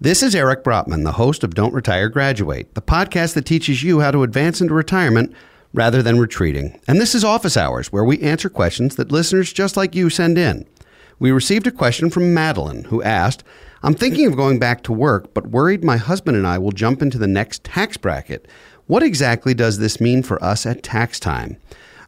This is Eric Brotman, the host of Don't Retire Graduate, the podcast that teaches you how to advance into retirement rather than retreating. And this is Office Hours, where we answer questions that listeners just like you send in. We received a question from Madeline, who asked, I'm thinking of going back to work, but worried my husband and I will jump into the next tax bracket. What exactly does this mean for us at tax time?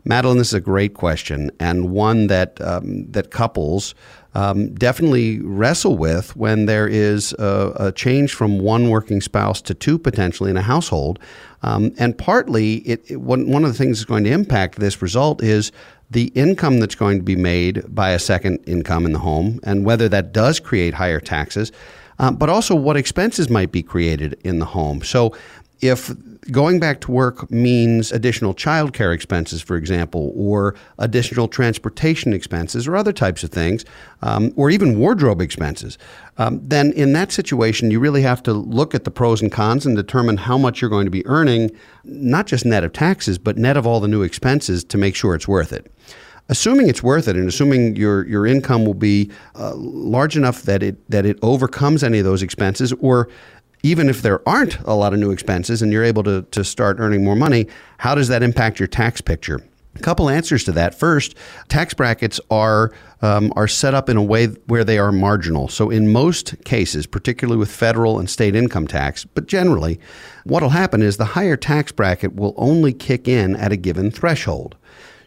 Madeline, this is a great question and one that um, that couples um, definitely wrestle with when there is a, a, change from one working spouse to two potentially in a household. Um, and partly, it, it, one, one of the things that's going to impact this result is the income that's going to be made by a second income in the home and whether that does create higher taxes. Um, but also what expenses might be created in the home. So if going back to work means additional childcare expenses, for example, or additional transportation expenses, or other types of things, um, or even wardrobe expenses, um, then in that situation, you really have to look at the pros and cons and determine how much you're going to be earning, not just net of taxes, but net of all the new expenses to make sure it's worth it. Assuming it's worth it and assuming your your income will be uh, large enough that it that it overcomes any of those expenses or even if there aren't a lot of new expenses and you're able to, to start earning more money, how does that impact your tax picture? A couple answers to that. First, tax brackets are um, are set up in a way where they are marginal. So, in most cases, particularly with federal and state income tax, but generally, what will happen is the higher tax bracket will only kick in at a given threshold.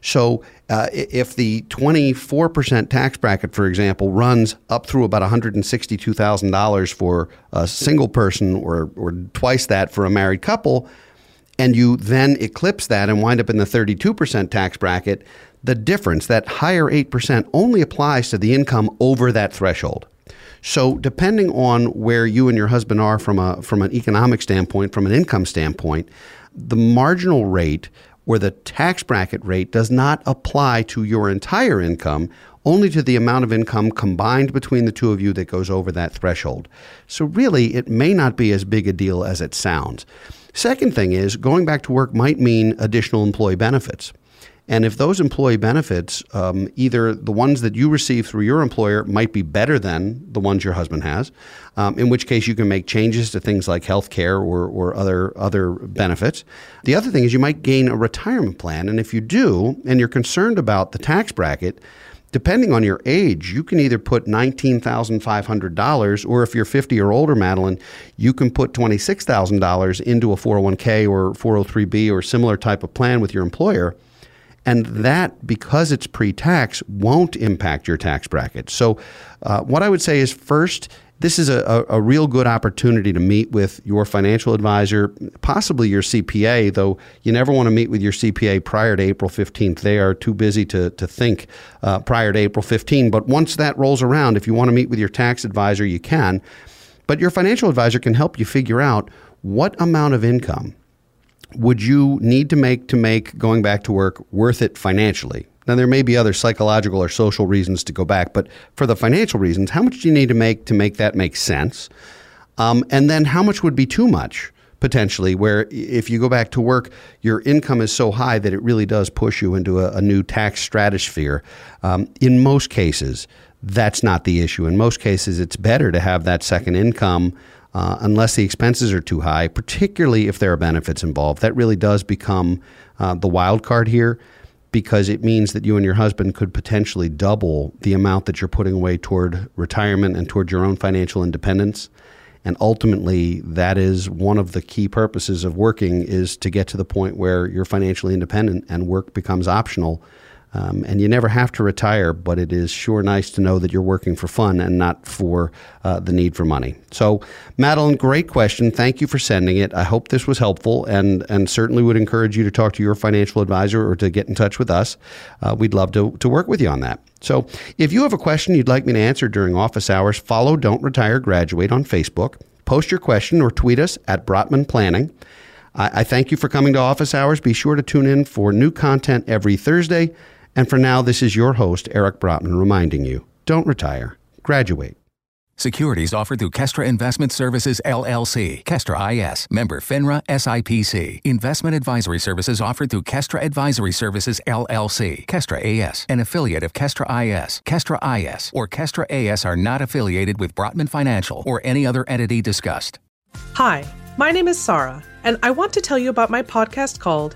So uh, if the 24% tax bracket, for example, runs up through about $162,000 for a single person or, or twice that for a married couple, and you then eclipse that and wind up in the 32% tax bracket, the difference, that higher 8%, only applies to the income over that threshold. So, depending on where you and your husband are from a from an economic standpoint, from an income standpoint, the marginal rate where the tax bracket rate does not apply to your entire income, only to the amount of income combined between the two of you that goes over that threshold. So, really, it may not be as big a deal as it sounds. Second thing is, going back to work might mean additional employee benefits. And if those employee benefits, um, either the ones that you receive through your employer might be better than the ones your husband has, um, in which case you can make changes to things like health care or, or other, other benefits. The other thing is you might gain a retirement plan. And if you do, and you're concerned about the tax bracket, depending on your age, you can either put $19,500 or if you're 50 or older, Madeline, you can put $26,000 into a 401k or 403b or similar type of plan with your employer. And that, because it's pre tax, won't impact your tax bracket. So, uh, what I would say is first, this is a, a, real good opportunity to meet with your financial advisor, possibly your CPA, though you never want to meet with your CPA prior to April 15th. They are too busy to, to think uh, prior to April 15th. But once that rolls around, if you want to meet with your tax advisor, you can. But your financial advisor can help you figure out what amount of income would you need to make to make going back to work worth it financially? Now, there may be other psychological or social reasons to go back, but for the financial reasons, how much do you need to make to make that make sense? Um, and then how much would be too much? potentially, where if you go back to work, your income is so high that it really does push you into a, a new tax stratosphere. Um, in most cases, that's not the issue. In most cases, it's better to have that second income uh, unless the expenses are too high, particularly if there are benefits involved. That really does become uh, the wild card here because it means that you and your husband could potentially double the amount that you're putting away toward retirement and toward your own financial independence. And ultimately, that is one of the key purposes of working is to get to the point where you're financially independent and work becomes optional Um, and you never have to retire, but it is sure nice to know that you're working for fun and not for uh, the need for money. So, Madeline, great question. Thank you for sending it. I hope this was helpful and, and certainly would encourage you to talk to your financial advisor or to get in touch with us. Uh, we'd love to, to work with you on that. So, if you have a question you'd like me to answer during office hours, follow Don't Retire Graduate on Facebook. Post your question or tweet us at Brotman Planning. I, I thank you for coming to office hours. Be sure to tune in for new content every Thursday. And for now, this is your host, Eric Brotman, reminding you don't retire, graduate. Securities offered through Kestra Investment Services LLC, Kestra IS, member FINRA SIPC. Investment advisory services offered through Kestra Advisory Services LLC, Kestra AS, an affiliate of Kestra IS. Kestra IS or Kestra AS are not affiliated with Brotman Financial or any other entity discussed. Hi, my name is Sarah, and I want to tell you about my podcast called